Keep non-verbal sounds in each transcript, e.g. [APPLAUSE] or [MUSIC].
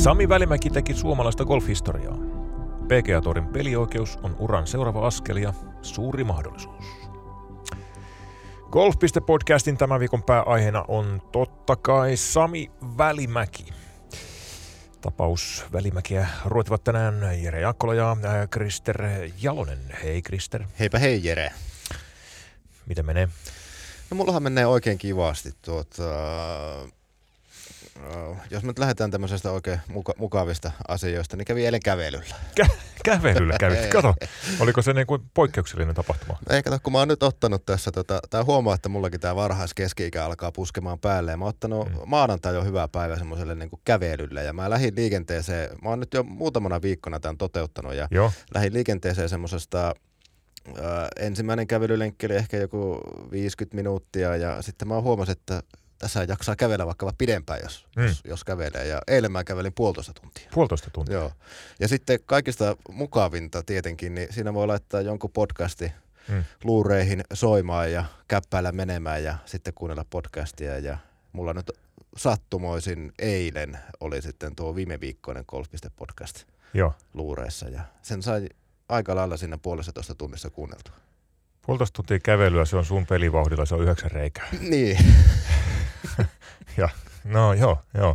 Sami Välimäki teki suomalaista golfhistoriaa. PGA Torin pelioikeus on uran seuraava askel ja suuri mahdollisuus. Golf.podcastin tämän viikon pääaiheena on totta kai Sami Välimäki. Tapaus Välimäkiä ruotivat tänään Jere Jaakkola ja äh, Krister Jalonen. Hei Krister. Heipä hei Jere. Miten menee? No mullahan menee oikein kivasti. Tuota, jos me nyt lähdetään tämmöisestä oikein muka- mukavista asioista, niin kävi eilen kävelyllä. Kä- kävelyllä kävit. Kato, oliko se niin kuin poikkeuksellinen tapahtuma? Ei kato, kun mä oon nyt ottanut tässä, tota, tää huomaa, että mullakin tämä varhais keski alkaa puskemaan päälle. Ja mä oon ottanut mm. maanantai jo hyvää päivää semmoiselle niin kuin kävelylle. Ja mä lähdin liikenteeseen, mä oon nyt jo muutamana viikkona tämän toteuttanut. Ja Joo. lähdin liikenteeseen semmoisesta ensimmäinen kävelylenkki oli ehkä joku 50 minuuttia ja sitten mä huomasin, että tässä jaksaa kävellä vaikka pidempään, jos, mm. jos, jos kävelee. Ja eilen mä kävelin puolitoista tuntia. Puolitoista tuntia? Joo. Ja sitten kaikista mukavinta tietenkin, niin siinä voi laittaa jonkun podcasti mm. luureihin soimaan ja käppäillä menemään ja sitten kuunnella podcastia. Ja mulla nyt sattumoisin eilen oli sitten tuo viime viikkoinen Golf.podcast Joo. luureissa. Ja sen sai aika lailla siinä puolessa toista tunnissa kuunneltua. Puolitoista tuntia kävelyä, se on sun pelivauhdilla, se on yhdeksän reikää. Niin. [LAUGHS] [LAUGHS] ja, no joo, joo.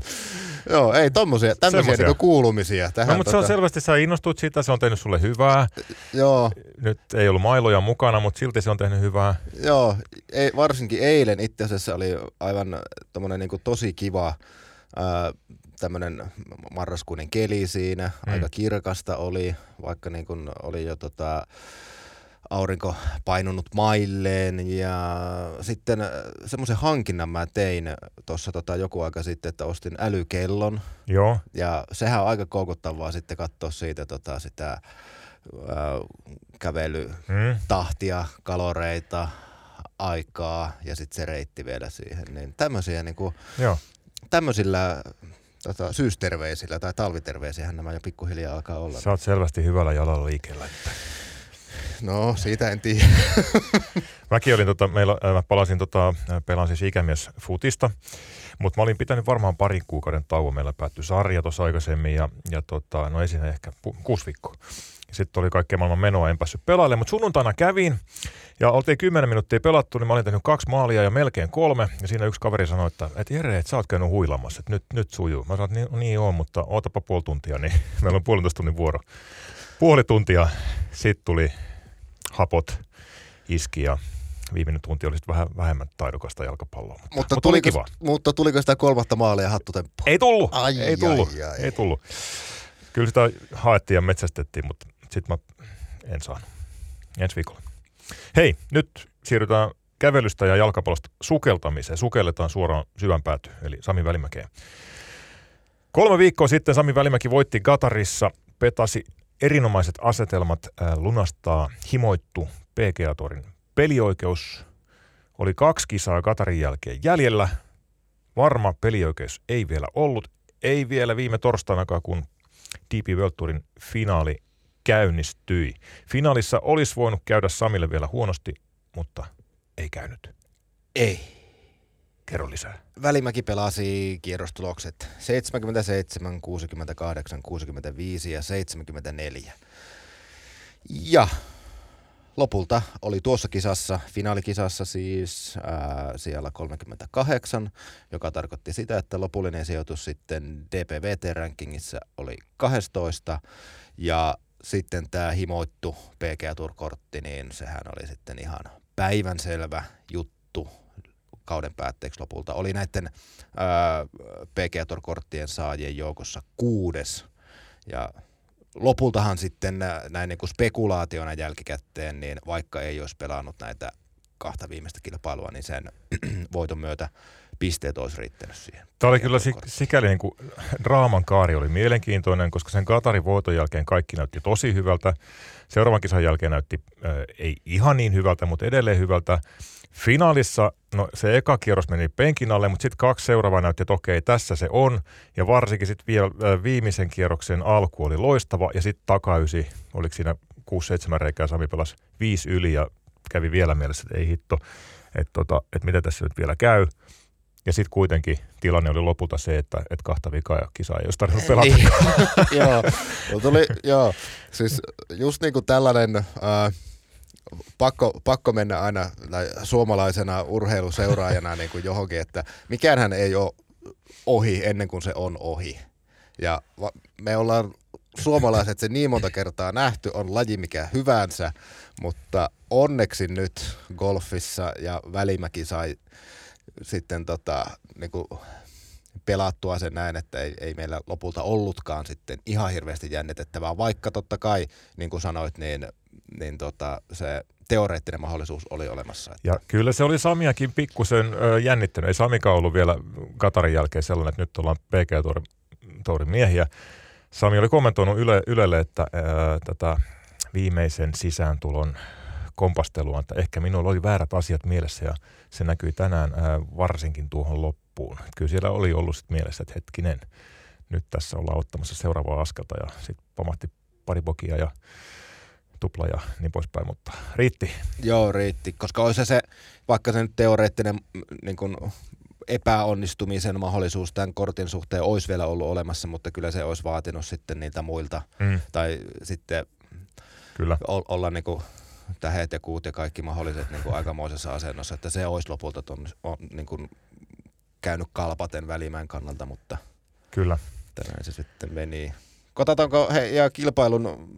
Joo, ei tommosia, tämmöisiä niinku kuulumisia. Tähän no, mutta tota... se on tota- selvästi, sä innostut siitä, se on tehnyt sulle hyvää. Joo. Nyt ei ollut mailoja mukana, mutta silti se on tehnyt hyvää. Joo, ei, varsinkin eilen itse asiassa oli aivan tommonen niinku tosi kiva tämmöinen marraskuinen keli siinä, mm. aika kirkasta oli, vaikka niin kuin oli jo tota, aurinko painunut mailleen ja sitten äh, semmoisen hankinnan mä tein tuossa tota joku aika sitten, että ostin älykellon. Joo. Ja sehän on aika koukuttavaa sitten katsoa siitä tota sitä äh, kävelytahtia, mm. kaloreita, aikaa ja sitten se reitti vielä siihen. Niin tämmöisiä niin kuin, Joo. tämmöisillä tota, syysterveisillä tai talviterveisiä nämä jo pikkuhiljaa alkaa olla. Sä oot selvästi hyvällä jalalla liikkeellä. Että... No, siitä en tiedä. [LAUGHS] Mäkin olin, tota, meillä, mä palasin, tota, pelaan siis ikämies futista, mutta mä olin pitänyt varmaan parin kuukauden tauon. Meillä päättyi sarja tuossa aikaisemmin ja, ja tota, no ei siinä ehkä pu, kuusi viikkoa. Sitten oli kaikkea maailman menoa, en päässyt pelaamaan, mutta sunnuntaina kävin ja oltiin kymmenen minuuttia pelattu, niin mä olin tehnyt kaksi maalia ja melkein kolme. Ja siinä yksi kaveri sanoi, että, että Jere, että sä oot käynyt huilamassa, että nyt, nyt sujuu. Mä sanoin, että niin, niin on, mutta ootapa puoli tuntia, niin [LAUGHS] meillä on puolentoista tunnin vuoro. Puoli tuntia, sitten tuli hapot, iski ja viimeinen tunti oli vähän vähemmän taidokasta jalkapalloa. Mutta, mutta, mutta tuliko, kiva. mutta tuliko sitä kolmatta maalia hattutemppu? Ei tullut, ai, ei tullut, ai, ai. ei tullut. Kyllä sitä haettiin ja metsästettiin, mutta sitten mä en saanut. Ensi viikolla. Hei, nyt siirrytään kävelystä ja jalkapallosta sukeltamiseen. Sukelletaan suoraan syvän pääty, eli Sami Välimäkeen. Kolme viikkoa sitten Sami Välimäki voitti Gatarissa, petasi erinomaiset asetelmat äh, lunastaa himoittu PGA-torin pelioikeus. Oli kaksi kisaa Katarin jälkeen jäljellä. Varma pelioikeus ei vielä ollut. Ei vielä viime torstainakaan, kun DP World Tourin finaali käynnistyi. Finaalissa olisi voinut käydä Samille vielä huonosti, mutta ei käynyt. Ei. Kerro lisää. Välimäki pelasi kierrostulokset 77, 68, 65 ja 74. Ja lopulta oli tuossa kisassa, finaalikisassa siis ää, siellä 38, joka tarkoitti sitä, että lopullinen sijoitus sitten DPVT-rankingissa oli 12 ja sitten tämä himoittu PGA Tour-kortti, niin sehän oli sitten ihan päivänselvä juttu kauden päätteeksi lopulta. Oli näiden PGA Tour-korttien saajien joukossa kuudes. Ja lopultahan sitten näin niin kuin spekulaationa jälkikäteen, niin vaikka ei olisi pelannut näitä kahta viimeistä kilpailua, niin sen [CLEARS THROAT] voiton myötä pisteet olisi riittänyt siihen. Tämä oli kyllä sikäli niin kuin, draaman kaari oli mielenkiintoinen, koska sen Katarin voiton jälkeen kaikki näytti tosi hyvältä. Seuraavan kisan jälkeen näytti äh, ei ihan niin hyvältä, mutta edelleen hyvältä. Finaalissa, no se eka kierros meni penkin alle, mutta sitten kaksi seuraavaa näytti, että okei, tässä se on. Ja varsinkin sitten vielä äh, viimeisen kierroksen alku oli loistava ja sitten takaysi, oliko siinä 6-7 reikää, Sami pelasi viisi yli ja kävi vielä mielessä, että ei hitto, että tota, et mitä tässä nyt vielä käy. Ja sitten kuitenkin tilanne oli lopulta se, että, että kahta vikaa ja kisaa ei olisi tarvinnut pelata. Niin. [LAUGHS] joo, tuli, joo, siis just niin kuin tällainen... Äh, pakko, pakko mennä aina suomalaisena urheiluseuraajana [LAUGHS] niin kuin johonkin, että mikään ei ole ohi ennen kuin se on ohi. Ja me ollaan suomalaiset se niin monta kertaa nähty, on laji mikä hyvänsä, mutta onneksi nyt golfissa ja Välimäki sai sitten tota, niin kuin pelattua sen näin, että ei, ei meillä lopulta ollutkaan sitten ihan hirveästi jännitettävää, vaikka totta kai, niin kuin sanoit, niin, niin tota, se teoreettinen mahdollisuus oli olemassa. Että. Ja kyllä se oli Samiakin pikkusen jännittänyt. Ei Samikaan ollut vielä Katarin jälkeen sellainen, että nyt ollaan PG-tourin miehiä. Sami oli kommentoinut Yle, Ylelle, että ää, tätä viimeisen sisääntulon kompastelua, että ehkä minulla oli väärät asiat mielessä ja se näkyi tänään ää, varsinkin tuohon loppuun. Et kyllä siellä oli ollut sit mielessä, että hetkinen, nyt tässä ollaan ottamassa seuraavaa askelta ja sitten pamahti pari bokia ja tupla ja niin poispäin, mutta riitti. Joo, riitti, koska olisi se, vaikka se nyt teoreettinen niin kun epäonnistumisen mahdollisuus tämän kortin suhteen olisi vielä ollut olemassa, mutta kyllä se olisi vaatinut sitten niiltä muilta. Mm. Tai sitten kyllä. olla niin kuin tähet ja kuut ja kaikki mahdolliset niin kuin aikamoisessa asennossa, että se olisi lopulta ton, on, niin kuin käynyt kalpaten välimään kannalta, mutta kyllä. tänään se sitten meni. Katsotaanko, he, ja kilpailun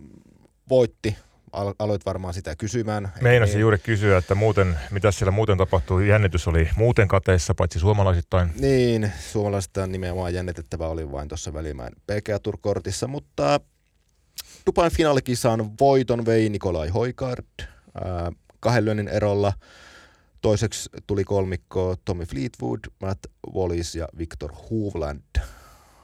voitti Al- aloit varmaan sitä kysymään. Meinasin niin? juuri kysyä, että muuten, mitä siellä muuten tapahtui. Jännitys oli muuten kateissa, paitsi suomalaisittain. Niin, suomalaisittain nimenomaan jännitettävä oli vain tuossa välimäin PGA Tour-kortissa, mutta Dubain finaalikisan voiton vei Nikolai Hoikard kahden lyönnin erolla. Toiseksi tuli kolmikko Tommy Fleetwood, Matt Wallis ja Victor Hovland.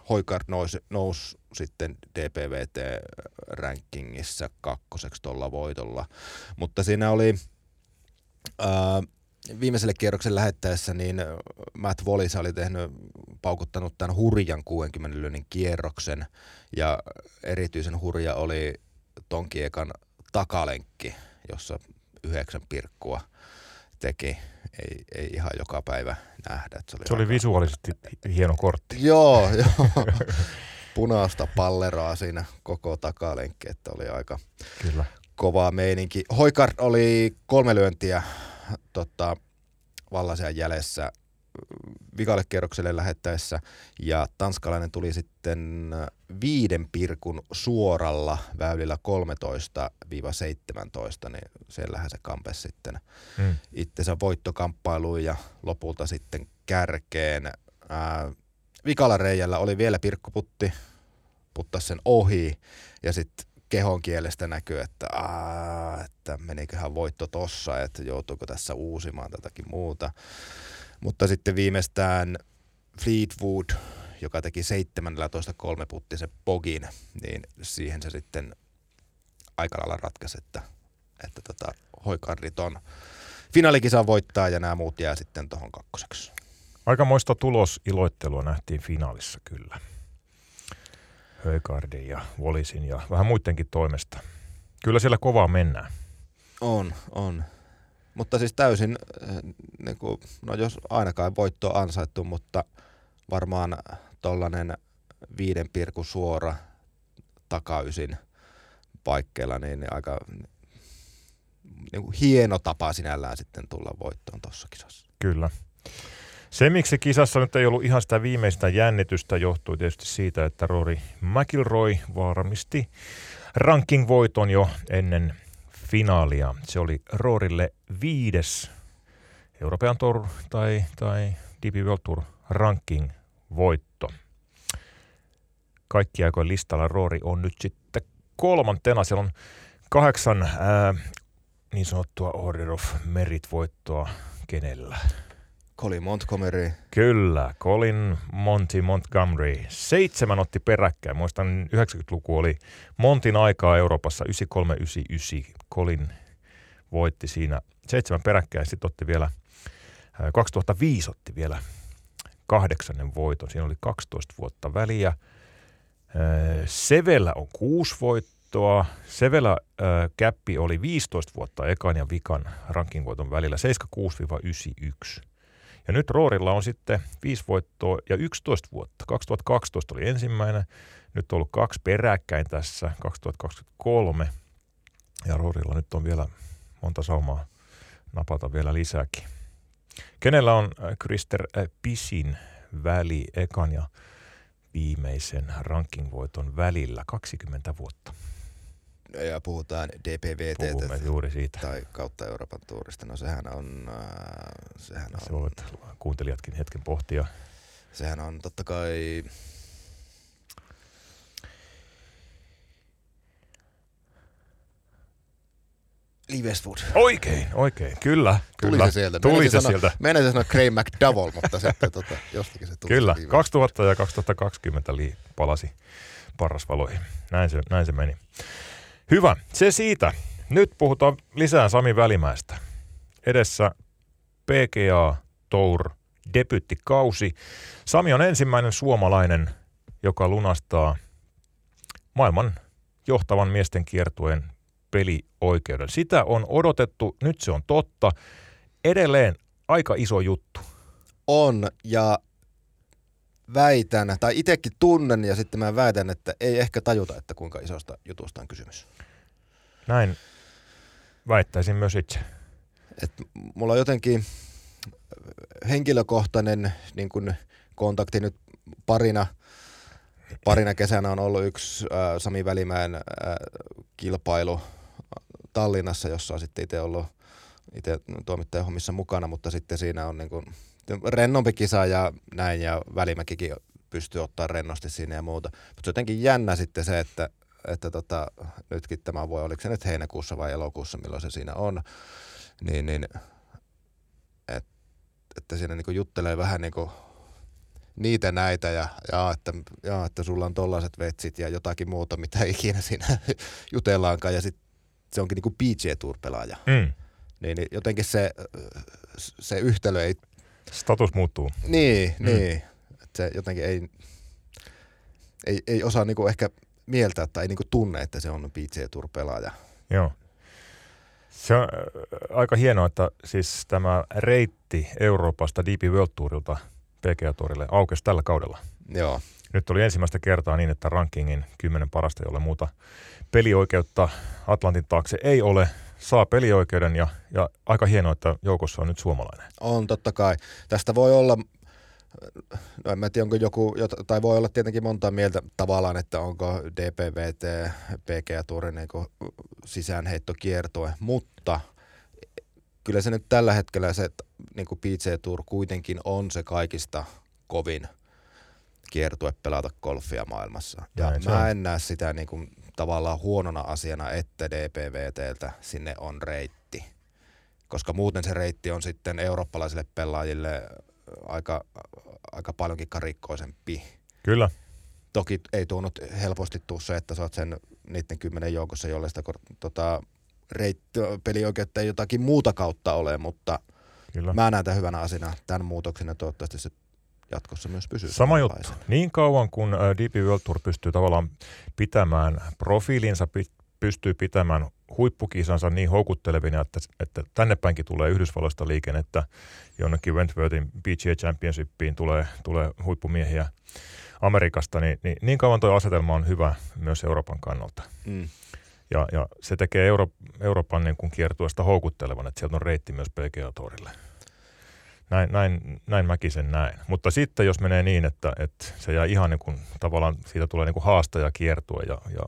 Hoikard nousi, nousi sitten DPVT-rankingissa kakkoseksi tuolla voitolla. Mutta siinä oli ää, viimeiselle kierroksen lähettäessä, niin Matt Wallis oli tehnyt, paukuttanut tämän hurjan 60 lyönnin kierroksen, ja erityisen hurja oli Tonkiekan takalenkki, jossa yhdeksän pirkkua teki. Ei, ei ihan joka päivä nähdä. se oli, se oli visuaalisesti hieno kortti. Joo, [LAUGHS] joo. punaista palleraa siinä koko takalenkki, että oli aika Kyllä. kovaa meininki. Hoikard oli kolme lyöntiä tota, Vallasian jäljessä vikalle kierrokselle lähettäessä ja tanskalainen tuli sitten viiden pirkun suoralla väylillä 13-17, niin siellähän se kampesi sitten hmm. itsensä voittokamppailuun ja lopulta sitten kärkeen. Ää, vikalla reijällä oli vielä pirkkuputti, puttasi sen ohi ja sitten kehon kielestä näkyy, että, aa, että meniköhän voitto tossa, että joutuuko tässä uusimaan tätäkin muuta. Mutta sitten viimeistään Fleetwood, joka teki 17 kolmeputtisen pogin, niin siihen se sitten aika lailla ratkaisi, että, että tota, hoikardit on finaalikisan voittaa ja nämä muut jää sitten tuohon kakkoseksi. Aikamoista tulosiloittelua nähtiin finaalissa kyllä. Högardin ja Wallisin ja vähän muidenkin toimesta. Kyllä siellä kovaa mennään. On, on. Mutta siis täysin, eh, niin kuin, no jos ainakaan voitto on ansaittu, mutta varmaan tollainen viiden pirku suora takaysin paikkeilla, niin aika niin kuin hieno tapa sinällään sitten tulla voittoon tuossa kisassa. Kyllä. Se, miksi kisassa nyt ei ollut ihan sitä viimeistä jännitystä, johtui tietysti siitä, että Rory McIlroy varmisti ranking-voiton jo ennen finaalia. Se oli Rorille viides Euroopan Tour tai, tai DP World Tour ranking-voitto. Kaikki aikojen listalla Rory on nyt sitten kolmantena. Siellä on kahdeksan ää, niin sanottua Order of Merit-voittoa kenellä? Colin Montgomery. Kyllä, Colin Monty Montgomery. Seitsemän otti peräkkäin. Muistan 90-luku oli Montin aikaa Euroopassa 9399. Colin voitti siinä seitsemän peräkkäin. Sitten otti vielä, 2005 otti vielä kahdeksannen voiton. Siinä oli 12 vuotta väliä. Sevellä on kuusi voittoa. Sevellä äh, käppi oli 15 vuotta ekan ja vikan rankingvoiton välillä 76-91. Ja nyt Roorilla on sitten 5 voittoa ja 11 vuotta. 2012 oli ensimmäinen, nyt on ollut kaksi peräkkäin tässä, 2023. Ja Roorilla nyt on vielä monta saumaa napata vielä lisääkin. Kenellä on Krister pisin väli ekan ja viimeisen rankingvoiton välillä 20 vuotta? Ja puhutaan DPVT Puhumme juuri siitä. tai kautta Euroopan tuurista, no sehän on... Äh, sehän on Se voivat kuuntelijatkin hetken pohtia. Sehän on totta kai... Lee Westwood. Oikein, oikein. Kyllä, Tuli kyllä. se sieltä. Tuli Meinasin se sanoa, sieltä. Meinasin sanoa Craig McDowell, mutta sitten tota, jostakin se tuli. Kyllä, se Lee 2000 ja 2020 Lee palasi parrasvaloihin. Näin se, näin se meni. Hyvä, se siitä. Nyt puhutaan lisää Sami Välimäestä. Edessä PGA Tour debyttikausi. Sami on ensimmäinen suomalainen, joka lunastaa maailman johtavan miesten kiertueen pelioikeuden. Sitä on odotettu, nyt se on totta. Edelleen aika iso juttu. On, ja väitän, tai itsekin tunnen, ja sitten mä väitän, että ei ehkä tajuta, että kuinka isosta jutusta on kysymys. Näin väittäisin myös itse. Et mulla on jotenkin henkilökohtainen niin kun kontakti nyt parina, parina kesänä on ollut yksi äh, Sami Välimäen äh, kilpailu Tallinnassa, jossa on sitten itse ollut itse toimittajan hommissa mukana, mutta sitten siinä on niin kun, rennompi kisa ja näin, ja Välimäkikin pystyy ottaa rennosti siinä ja muuta. Mutta jotenkin jännä sitten se, että, että tota, nytkin tämä voi, oliko se nyt heinäkuussa vai elokuussa, milloin se siinä on, niin, niin et, että siinä niinku juttelee vähän niinku niitä näitä ja, ja, että, ja että sulla on tollaiset vetsit ja jotakin muuta, mitä ikinä siinä [LAUGHS] jutellaankaan ja sitten se onkin niinku PGA Tour-pelaaja. Mm. Niin, niin jotenkin se, se yhtälö ei... Status muuttuu. Niin, mm. niin. Että se jotenkin ei, ei, ei osaa niinku ehkä mieltää tai ei niinku tunne, että se on PGA Tour-pelaaja. Joo. Se on äh, aika hienoa, että siis tämä reitti Euroopasta DP World Tourilta PGA Tourille aukesi tällä kaudella. Joo. Nyt oli ensimmäistä kertaa niin, että rankingin kymmenen parasta, jolle muuta pelioikeutta Atlantin taakse ei ole, saa pelioikeuden ja, ja aika hienoa, että joukossa on nyt suomalainen. On totta kai. Tästä voi olla, no en mä tiedä onko joku, tai voi olla tietenkin monta mieltä tavallaan, että onko DPVT, PGA Tour niin sisäänheittokiertue, mutta kyllä se nyt tällä hetkellä se niin kuin PGA Tour kuitenkin on se kaikista kovin kiertue pelata golfia maailmassa. Ja Näin mä en näe sitä niin kuin tavallaan huonona asiana, että DPVTltä sinne on reitti. Koska muuten se reitti on sitten eurooppalaisille pelaajille aika, aika paljonkin karikkoisempi. Kyllä, Toki ei tuo nyt helposti tuu se, että sä oot sen niiden kymmenen joukossa, jolle sitä tota, reitti, pelioikeutta ei jotakin muuta kautta ole, mutta kyllä. mä näen tämän hyvänä asiana tämän muutoksen ja toivottavasti se jatkossa myös pysyy. Sama juttu. Niin kauan kun DP World Tour pystyy tavallaan pitämään profiilinsa, pystyy pitämään huippukisansa niin houkuttelevina, että, että tänne päinkin tulee Yhdysvalloista liikennettä, jonnekin Wentworthin PGA Championshipiin tulee, tulee huippumiehiä Amerikasta, niin, niin, niin kauan tuo asetelma on hyvä myös Euroopan kannalta. Mm. Ja, ja se tekee Euro, Euroopan niin kuin kiertueesta houkuttelevan, että sieltä on reitti myös PGA Tourille. Näin, näin, näin mäkin sen näen. Mutta sitten jos menee niin, että, että se jää ihan niin kuin, tavallaan siitä tulee niin kuin haastaja kiertue ja, ja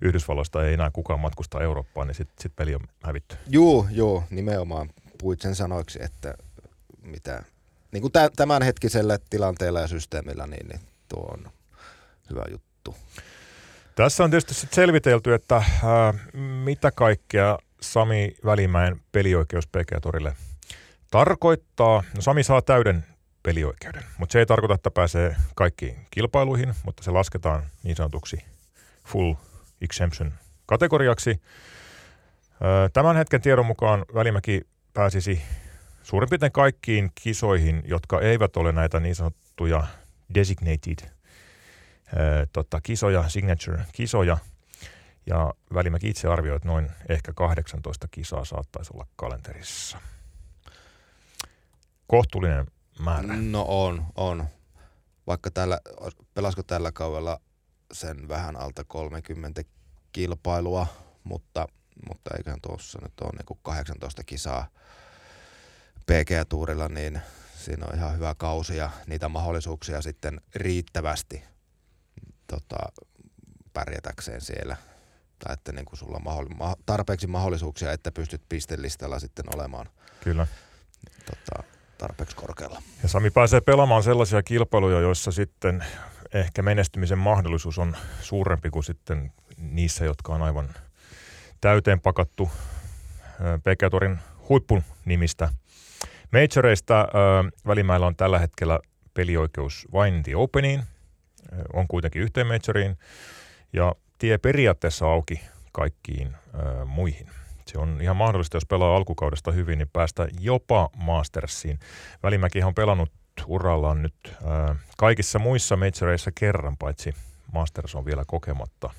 Yhdysvalloista ei enää kukaan matkusta Eurooppaan, niin sitten sit peli on hävitty. Juu, juu, nimenomaan puhuit sen sanoiksi, että mitä, niin kuin tä- tämänhetkisellä tilanteella ja systeemillä, niin, niin tuo on hyvä juttu. Tässä on tietysti sit selvitelty, että ää, mitä kaikkea Sami Välimäen pelioikeus PGA Torille tarkoittaa. No Sami saa täyden pelioikeuden, mutta se ei tarkoita, että pääsee kaikkiin kilpailuihin, mutta se lasketaan niin sanotuksi full exemption kategoriaksi. Tämän hetken tiedon mukaan Välimäki pääsisi suurin piirtein kaikkiin kisoihin, jotka eivät ole näitä niin sanottuja designated tota, kisoja, signature-kisoja. Ja Välimäki itse arvioi, että noin ehkä 18 kisaa saattaisi olla kalenterissa. Kohtuullinen määrä. No on, on. Vaikka tällä, pelasko tällä kaudella sen vähän alta 30 kilpailua, mutta, mutta eiköhän tuossa nyt ole niin 18 kisaa PG-tuurilla, niin siinä on ihan hyvä kausi ja niitä mahdollisuuksia sitten riittävästi tota, pärjätäkseen siellä. Tai että niin kuin sulla on tarpeeksi mahdollisuuksia, että pystyt pistelistalla sitten olemaan Kyllä. Tota, tarpeeksi korkealla. Ja Sami pääsee pelaamaan sellaisia kilpailuja, joissa sitten ehkä menestymisen mahdollisuus on suurempi kuin sitten niissä, jotka on aivan täyteen pakattu PK-torin huippun nimistä. Majoreista Välimäellä on tällä hetkellä pelioikeus vain The Openiin, on kuitenkin yhteen Majoriin, ja tie periaatteessa auki kaikkiin äh, muihin. Se on ihan mahdollista, jos pelaa alkukaudesta hyvin, niin päästä jopa Mastersiin. Välimäki on pelannut urallaan nyt äh, kaikissa muissa majoreissa kerran, paitsi Masters on vielä kokematta.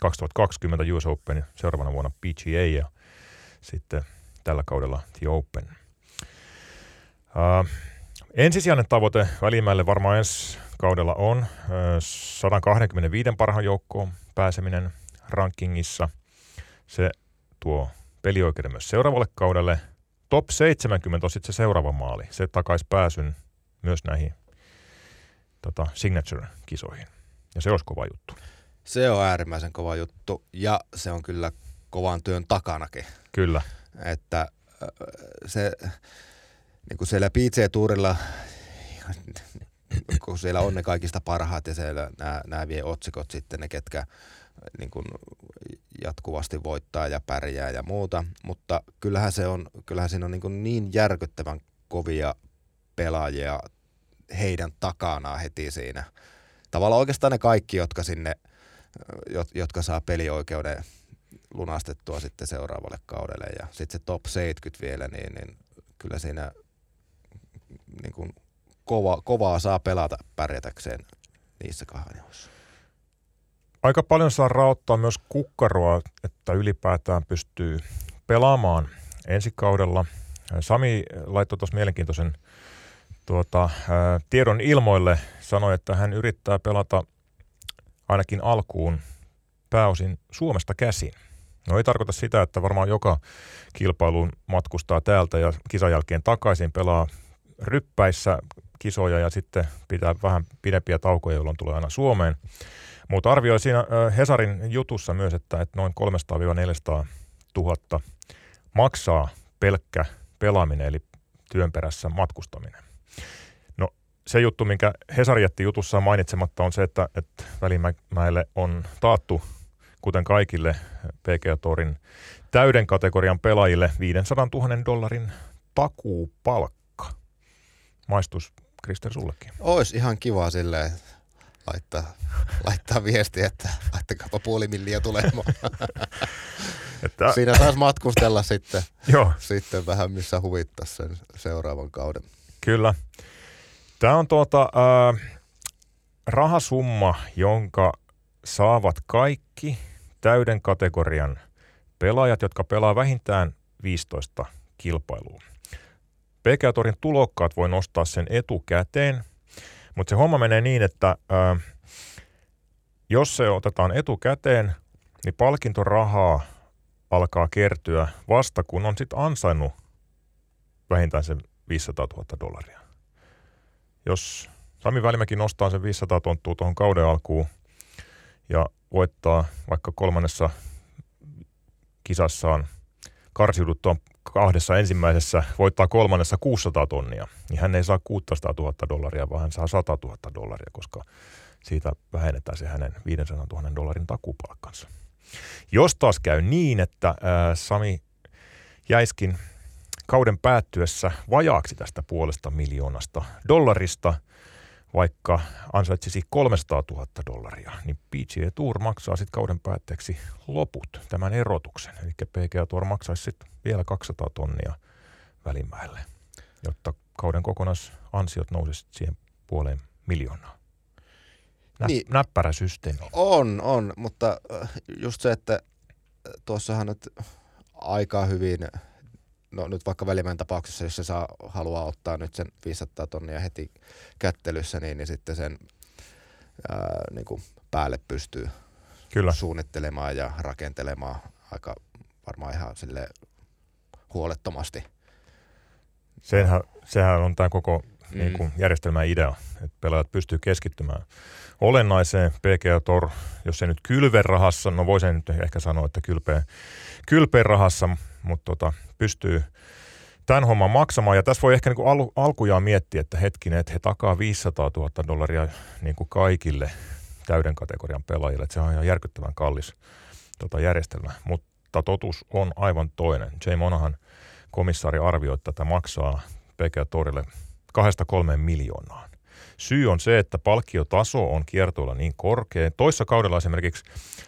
2020 US Open, seuraavana vuonna PGA ja sitten tällä kaudella The Open. Äh, ensisijainen tavoite Välimäelle varmaan ensi kaudella on äh, 125 parhaan joukkoon pääseminen rankingissa. Se tuo pelioikeuden myös seuraavalle kaudelle. Top 70 on sitten se seuraava maali. Se takaisi pääsyn myös näihin tota, signature-kisoihin. Ja se olisi kova juttu. Se on äärimmäisen kova juttu ja se on kyllä kovan työn takanakin. Kyllä. Että se, niin kuin siellä PG-tuurilla, kun siellä on ne kaikista parhaat ja siellä nämä, nämä vie otsikot sitten ne, ketkä niin kuin jatkuvasti voittaa ja pärjää ja muuta, mutta kyllähän, se on, kyllähän siinä on niin, niin järkyttävän kovia pelaajia heidän takanaan heti siinä. Tavallaan oikeastaan ne kaikki, jotka sinne, jotka saa pelioikeuden lunastettua sitten seuraavalle kaudelle ja sitten se top 70 vielä, niin, niin kyllä siinä niin kuin kova, kovaa saa pelata pärjätäkseen niissä kahvioissa aika paljon saa raottaa myös kukkaroa, että ylipäätään pystyy pelaamaan ensi kaudella. Sami laittoi tuossa mielenkiintoisen tuota, tiedon ilmoille, sanoi, että hän yrittää pelata ainakin alkuun pääosin Suomesta käsin. No ei tarkoita sitä, että varmaan joka kilpailuun matkustaa täältä ja kisan jälkeen takaisin pelaa ryppäissä kisoja ja sitten pitää vähän pidempiä taukoja, jolloin tulee aina Suomeen. Mutta arvioi siinä Hesarin jutussa myös, että, että noin 300-400 000 maksaa pelkkä pelaaminen, eli työn perässä matkustaminen. No se juttu, minkä Hesari jätti jutussaan mainitsematta, on se, että, että Välimäelle on taattu, kuten kaikille PG-torin täyden kategorian pelaajille, 500 000 dollarin takuupalkka. Maistus Krister sullekin. Olisi ihan kiva silleen, laittaa, laittaa viesti, että laittakaapa puoli milliä tulemaan. että... Siinä saisi matkustella sitten, [LAUGHS] Joo. sitten vähän missä huvittaa sen seuraavan kauden. Kyllä. Tämä on tuota, äh, rahasumma, jonka saavat kaikki täyden kategorian pelaajat, jotka pelaa vähintään 15 kilpailua. PK-torin tulokkaat voi nostaa sen etukäteen – mutta se homma menee niin, että ää, jos se otetaan etukäteen, niin palkintorahaa alkaa kertyä vasta kun on sitten ansainnut vähintään sen 500 000 dollaria. Jos Sami Välimäki nostaa sen 500 tonttua tuohon kauden alkuun ja voittaa vaikka kolmannessa kisassaan karsiuduttua kahdessa ensimmäisessä voittaa kolmannessa 600 tonnia, niin hän ei saa 600 000 dollaria, vaan hän saa 100 000 dollaria, koska siitä vähennetään se hänen 500 000 dollarin takupalkkansa. Jos taas käy niin, että ää, Sami jäiskin kauden päättyessä vajaaksi tästä puolesta miljoonasta dollarista – vaikka ansaitsisi 300 000 dollaria, niin PGA Tour maksaa sitten kauden päätteeksi loput, tämän erotuksen. Eli PGA Tour maksaisi sitten vielä 200 tonnia välimäelle, jotta kauden kokonaisansiot nousisivat siihen puoleen miljoonaa. Nä, niin, näppärä systeemi. On, on, mutta äh, just se, että äh, tuossahan nyt aika hyvin no nyt vaikka välimään tapauksessa, jos se saa, haluaa ottaa nyt sen 500 tonnia heti kättelyssä, niin, niin sitten sen ää, niin kuin päälle pystyy Kyllä. suunnittelemaan ja rakentelemaan aika varmaan ihan sille huolettomasti. Sehän, sehän on tämä koko mm. niin kuin, järjestelmän idea, että pelaajat pystyy keskittymään olennaiseen. PGA Tor, jos se nyt kylven rahassa, no voisin nyt ehkä sanoa, että kylpeen, kylpeen rahassa, mutta tota, pystyy tämän homman maksamaan. Ja tässä voi ehkä niin kuin al- alkujaan miettiä, että hetkinen, että he takaa 500 000 dollaria niin kuin kaikille täyden kategorian pelaajille. Että se on ihan järkyttävän kallis tota, järjestelmä. Mutta totuus on aivan toinen. Jay Monahan komissaari arvioi, että tätä maksaa PGA Torille kahdesta kolmeen miljoonaan. Syy on se, että palkkiotaso on kiertoilla niin korkea. Toissa kaudella esimerkiksi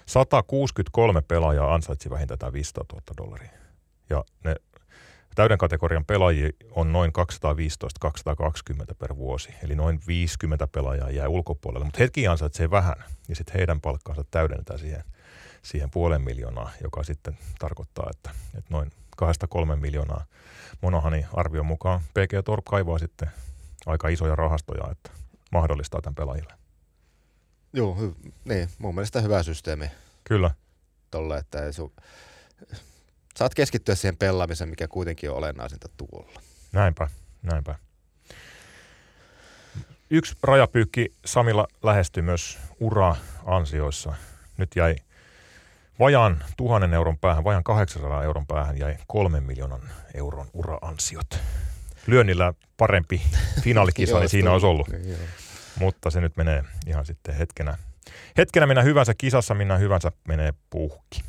163 pelaajaa ansaitsi vähintään tämä 500 000 dollaria. Ja ne täyden kategorian pelaajia on noin 215-220 per vuosi. Eli noin 50 pelaajaa jää ulkopuolelle. Mutta hetki ansaitsee vähän ja sitten heidän palkkaansa täydennetään siihen, siihen puolen miljoonaa, joka sitten tarkoittaa, että, että noin kahdesta kolme miljoonaa Monahani arvion mukaan PG Torp kaivaa sitten aika isoja rahastoja, että mahdollistaa tämän pelaajille. Joo, hy- niin, mun mielestä hyvä systeemi. Kyllä. Tolle, että ei su- saat keskittyä siihen pelaamiseen, mikä kuitenkin on olennaisinta tuolla. Näinpä, näinpä. Yksi rajapyykki Samilla lähestyi myös ura-ansioissa. Nyt jäi vajaan tuhannen euron päähän, vajaan 800 euron päähän jäi kolmen miljoonan euron ura-ansiot. Lyönnillä parempi [LAUGHS] finaalikisa, niin siinä olisi ollut. Joo. Mutta se nyt menee ihan sitten hetkenä. Hetkenä minä hyvänsä kisassa, minä hyvänsä menee puhki.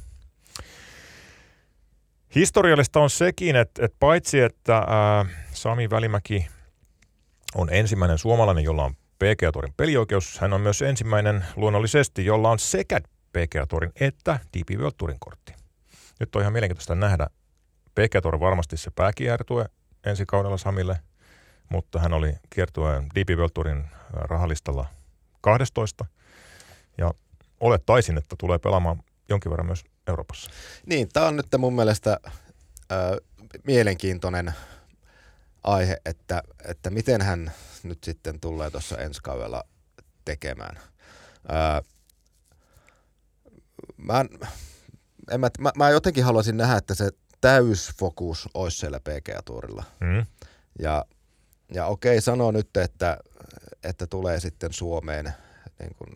Historiallista on sekin, että, että paitsi että ää, Sami Välimäki on ensimmäinen suomalainen, jolla on PGA Torin pelioikeus, hän on myös ensimmäinen luonnollisesti, jolla on sekä PGA Torin että DP World Tourin kortti. Nyt on ihan mielenkiintoista nähdä. PGA Tour varmasti se pääkiertue ensi kaudella Samille, mutta hän oli kiertueen DP World Tourin rahalistalla 12. Ja olettaisin, että tulee pelaamaan jonkin verran myös Euroopassa. Niin, tämä on nyt mun mielestä äh, mielenkiintoinen aihe, että, että miten hän nyt sitten tulee tuossa ensi kaudella tekemään. Äh, mä, en, mä, mä, mä jotenkin haluaisin nähdä, että se täysfokus olisi siellä PGA-tuurilla. Mm. Ja, ja okei, sanoo nyt, että, että tulee sitten Suomeen niin kun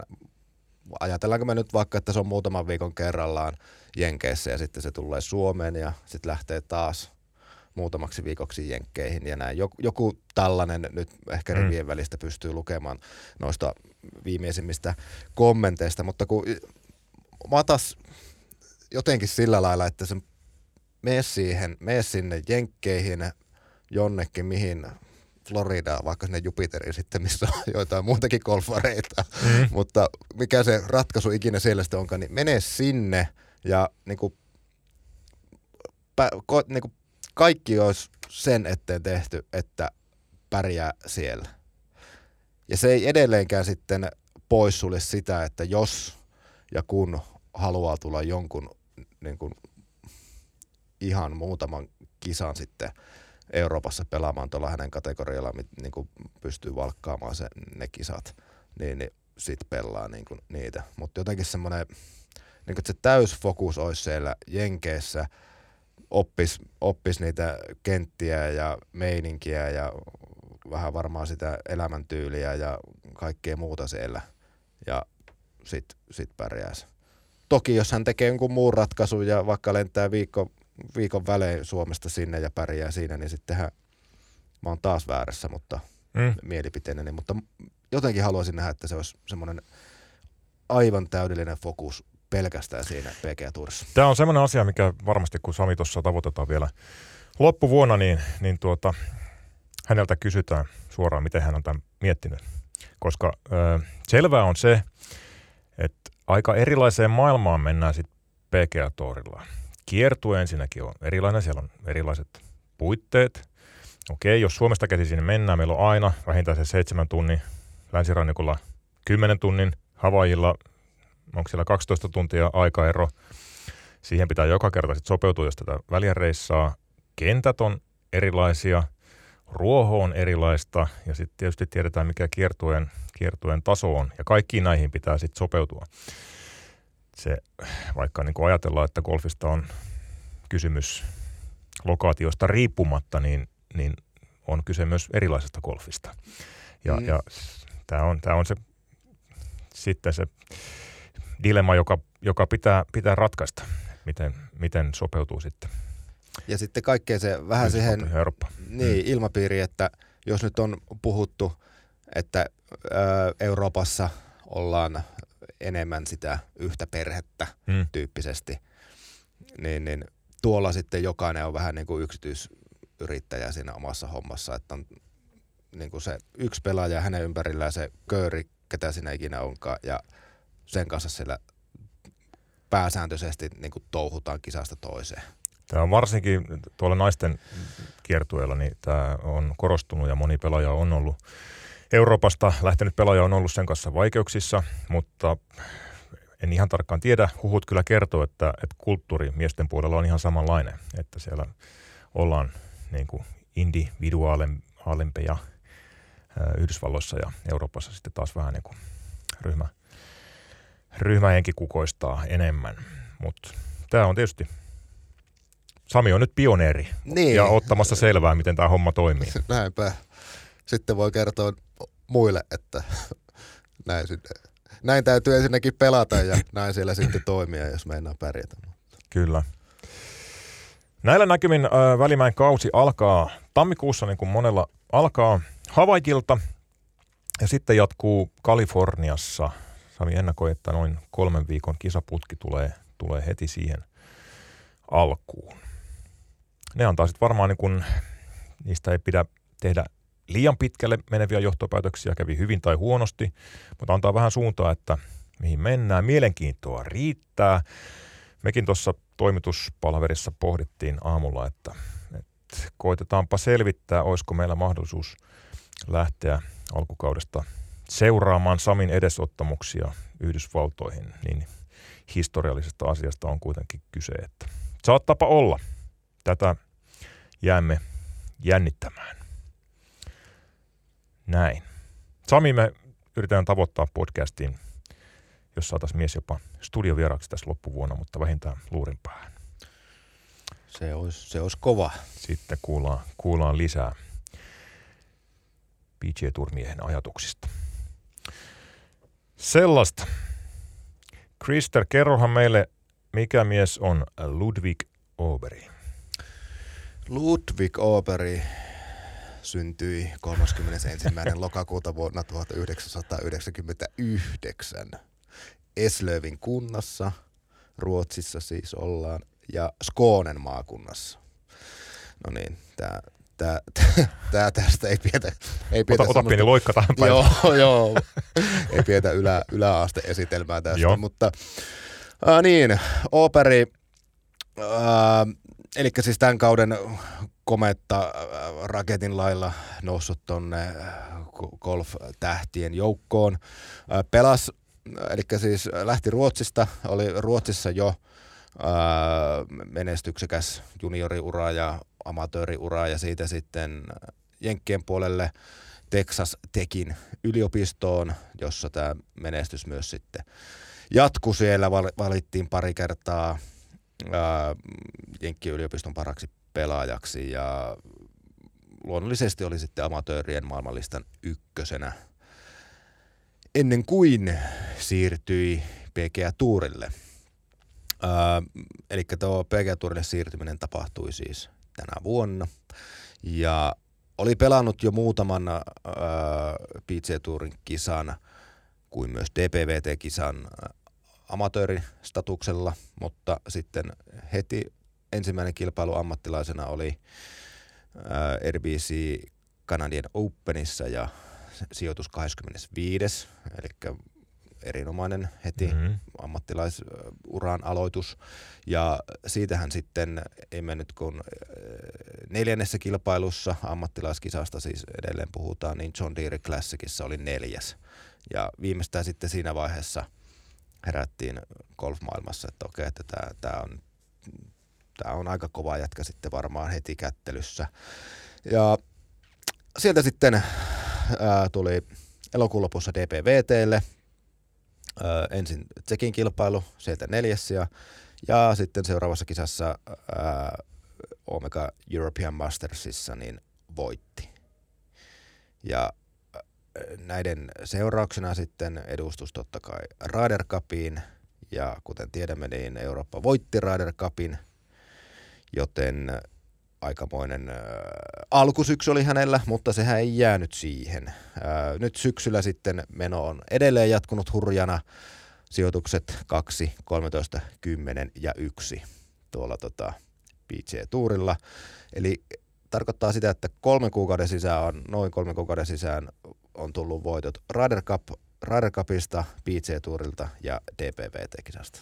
ajatellaanko me nyt vaikka, että se on muutaman viikon kerrallaan Jenkeissä ja sitten se tulee Suomeen ja sitten lähtee taas muutamaksi viikoksi Jenkkeihin ja näin. Joku, joku tällainen nyt ehkä mm. rivien välistä pystyy lukemaan noista viimeisimmistä kommenteista, mutta kun mä taas jotenkin sillä lailla, että se mene siihen, mene sinne Jenkkeihin jonnekin, mihin Florida, vaikka sinne Jupiteriin sitten, missä on [LAUGHS] joitain muutakin golfareita. Mm. [LAUGHS] Mutta mikä se ratkaisu ikinä siellä sitten onkaan, niin mene sinne ja niin kuin, pä, ko, niin kuin kaikki olisi sen eteen tehty, että pärjää siellä. Ja se ei edelleenkään sitten poissulje sitä, että jos ja kun haluaa tulla jonkun niin kuin, ihan muutaman kisan sitten – Euroopassa pelaamaan tuolla hänen kategorialla, niin kuin pystyy valkkaamaan se, ne kisat, niin, niin sitten pelaa niin kuin niitä. Mutta jotenkin semmoinen, niin että se täysfokus olisi siellä Jenkeissä, oppis, oppis niitä kenttiä ja meininkiä ja vähän varmaan sitä elämäntyyliä ja kaikkea muuta siellä. Ja sit, sit pärjäisi. Toki jos hän tekee jonkun muun ratkaisun ja vaikka lentää viikko viikon välein Suomesta sinne ja pärjää siinä, niin sittenhän mä oon taas väärässä, mutta mm. mielipiteenäni, mutta jotenkin haluaisin nähdä, että se olisi semmoinen aivan täydellinen fokus pelkästään siinä PGA Tourissa. Tämä on semmoinen asia, mikä varmasti kun Sami tuossa tavoitetaan vielä loppuvuonna, niin, niin tuota, häneltä kysytään suoraan, miten hän on tämän miettinyt. Koska ö, selvää on se, että aika erilaiseen maailmaan mennään sitten PGA Tourilla kiertue ensinnäkin on erilainen, siellä on erilaiset puitteet. Okei, jos Suomesta käsi sinne mennään, meillä on aina vähintään se seitsemän tunnin, länsirannikolla 10 tunnin, Havaijilla onko siellä 12 tuntia aikaero. Siihen pitää joka kerta sitten sopeutua, jos tätä väliä reissaa. kentät on erilaisia, ruoho on erilaista ja sitten tietysti tiedetään, mikä kiertueen, kiertueen taso on. Ja kaikkiin näihin pitää sitten sopeutua. Se, vaikka niin kuin ajatellaan, että golfista on kysymys lokaatiosta riippumatta, niin, niin on kyse myös erilaisesta golfista. Ja, mm. ja tämä on, tää on se sitten se dilemma, joka, joka pitää, pitää ratkaista, miten, miten sopeutuu sitten. Ja sitten kaikkea se vähän siihen niin, mm. ilmapiiriin, että jos nyt on puhuttu, että ö, Euroopassa ollaan enemmän sitä yhtä perhettä mm. tyyppisesti, niin, niin tuolla sitten jokainen on vähän niin kuin yksityisyrittäjä siinä omassa hommassa, että on niin kuin se yksi pelaaja hänen ympärillään se kööri, ketä siinä ikinä onkaan, ja sen kanssa siellä pääsääntöisesti niin kuin touhutaan kisasta toiseen. Tämä on varsinkin tuolla naisten kiertueella, niin tämä on korostunut ja moni pelaaja on ollut Euroopasta lähtenyt pelaaja on ollut sen kanssa vaikeuksissa, mutta en ihan tarkkaan tiedä. Huhut kyllä kertoo, että, että kulttuuri miesten puolella on ihan samanlainen, että siellä ollaan niin kuin individuaalempeja Yhdysvalloissa ja Euroopassa sitten taas vähän niin kuin ryhmä, ryhmähenki kukoistaa enemmän. Mutta tämä on tietysti, Sami on nyt pioneeri niin. ja ottamassa selvää, miten tämä homma toimii. [LAUGHS] Näinpä. Sitten voi kertoa muille, että [LAUGHS] näin, näin täytyy ensinnäkin pelata ja [LAUGHS] näin siellä sitten toimia, jos meinaa pärjätä. Kyllä. Näillä näkymin äh, Välimäen kausi alkaa tammikuussa, niin kuin monella alkaa Havaikilta ja sitten jatkuu Kaliforniassa. Sami ennakoi, että noin kolmen viikon kisaputki tulee, tulee heti siihen alkuun. Ne antaa sitten varmaan, niin kun, niistä ei pidä tehdä liian pitkälle meneviä johtopäätöksiä, kävi hyvin tai huonosti, mutta antaa vähän suuntaa, että mihin mennään. Mielenkiintoa riittää. Mekin tuossa toimituspalverissa pohdittiin aamulla, että, että koitetaanpa selvittää, olisiko meillä mahdollisuus lähteä alkukaudesta seuraamaan Samin edesottamuksia Yhdysvaltoihin, niin historiallisesta asiasta on kuitenkin kyse, että saattapa olla. Tätä jäämme jännittämään. Näin. Sami, me yritetään tavoittaa podcastiin, jos saataisiin mies jopa studiovieraaksi tässä loppuvuonna, mutta vähintään luurin päähän. Se olisi, se olisi kova. Sitten kuullaan, kuullaan lisää PJ-turmiehen ajatuksista. Sellaista. Krister, kerrohan meille, mikä mies on Ludwig Oberi? Ludwig Oberi syntyi 31. lokakuuta vuonna 1999 Eslövin kunnassa, Ruotsissa siis ollaan, ja Skånen maakunnassa. No niin, tämä tää, tää tästä ei pietä... Ei pietä ota, ota pieni loikka tähän päin. Joo, joo. ei pietä ylä, yläaste-esitelmää tästä, joo. mutta äh, niin, operi, äh, eli siis tämän kauden kometta äh, raketin lailla noussut tonne äh, golf-tähtien joukkoon. Äh, pelas, eli siis lähti Ruotsista, oli Ruotsissa jo menestyksekäs junioriura ja amatööriura ja siitä sitten Jenkkien puolelle Texas Tekin yliopistoon, jossa tämä menestys myös sitten jatkui siellä, valittiin pari kertaa Jenkkien yliopiston paraksi pelaajaksi ja luonnollisesti oli sitten amatöörien maailmanlistan ykkösenä ennen kuin siirtyi PGA Tourille. Eli tuo PGA Tourille siirtyminen tapahtui siis tänä vuonna ja oli pelannut jo muutaman PGA Tourin kisan kuin myös DPVT-kisan amatööristatuksella, mutta sitten heti ensimmäinen kilpailu ammattilaisena oli äh, RBC Canadian Openissa ja sijoitus 25. Eli erinomainen heti mm-hmm. ammattilaisuran aloitus. Ja siitähän sitten ei mennyt kun äh, neljännessä kilpailussa ammattilaiskisasta siis edelleen puhutaan, niin John Deere Classicissa oli neljäs. Ja viimeistään sitten siinä vaiheessa herättiin golfmaailmassa, että okei, että tämä on tämä on aika kova jätkä sitten varmaan heti kättelyssä. Ja sieltä sitten ää, tuli elokuun lopussa DPVTlle, ää, ensin Tsekin kilpailu, sieltä neljäs ja, ja sitten seuraavassa kisassa ää, Omega European Mastersissa niin voitti. Ja näiden seurauksena sitten edustus totta kai Ryder Cupiin, ja kuten tiedämme, niin Eurooppa voitti Ryder Cupin, joten aikamoinen äh, alkusyksy oli hänellä, mutta sehän ei jäänyt siihen. Äh, nyt syksyllä sitten meno on edelleen jatkunut hurjana. Sijoitukset 2, 13, 10 ja 1 tuolla tota, PGA-tuurilla. Eli tarkoittaa sitä, että kolmen kuukauden sisään on, noin kolmen kuukauden sisään on tullut voitot Ryder, Cup, Ryder Cupista, PGA-tuurilta ja DPVT-kisasta.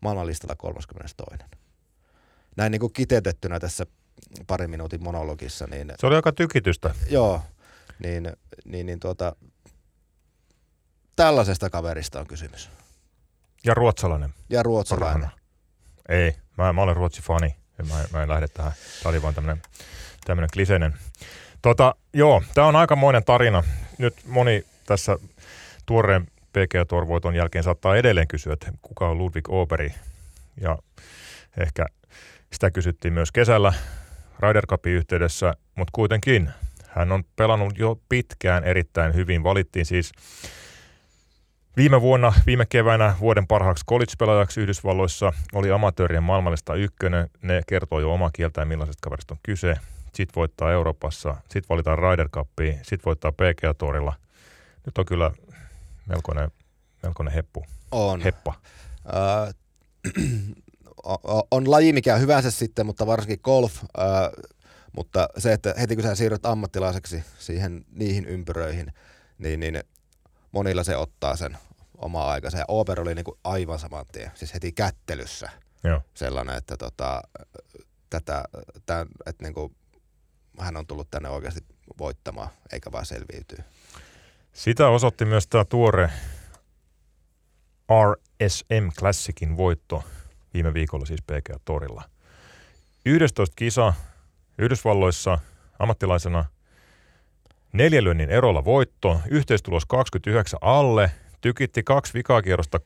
Maailmanlistalla 32. Näin niin kuin kiteytettynä tässä parin minuutin monologissa. Niin, Se oli aika tykitystä. Joo, niin, niin, niin tuota, tällaisesta kaverista on kysymys. Ja ruotsalainen. Ja ruotsalainen. Parhana. Ei, mä, mä olen Ruotsi-fani. Mä, mä en lähde tähän. Tämä oli vaan tämmöinen, tämmöinen kliseinen. Tota, joo, tämä on aikamoinen tarina. Nyt moni tässä tuoreen PGA Tour-voiton jälkeen saattaa edelleen kysyä, että kuka on Ludwig Oberi. Ja ehkä sitä kysyttiin myös kesällä Ryder Cupin yhteydessä, mutta kuitenkin hän on pelannut jo pitkään erittäin hyvin. Valittiin siis Viime vuonna, viime keväänä vuoden parhaaksi college-pelaajaksi Yhdysvalloissa oli amatöörien maailmallista ykkönen. Ne kertoo jo omaa kieltään, millaisesta kaverista on kyse. Sitten voittaa Euroopassa, sitten valitaan Ryder Cupiin, sitten voittaa PGA Tourilla. Nyt on kyllä melkoinen, melkoinen heppu. On. Heppa. Äh, on laji mikä hyvänsä sitten, mutta varsinkin golf. Äh, mutta se, että heti kun sä siirryt ammattilaiseksi siihen niihin ympyröihin, niin, niin monilla se ottaa sen oma aikansa. Ja Ober oli niinku aivan saman tien, siis heti kättelyssä Joo. sellainen, että tota, tätä, tämän, että niinku, hän on tullut tänne oikeasti voittamaan, eikä vaan selviytyä. Sitä osoitti myös tämä tuore RSM Classicin voitto viime viikolla siis PGA Torilla. 11 kisa Yhdysvalloissa ammattilaisena neljälyönnin erolla voitto, yhteistulos 29 alle, tykitti kaksi vikakierrosta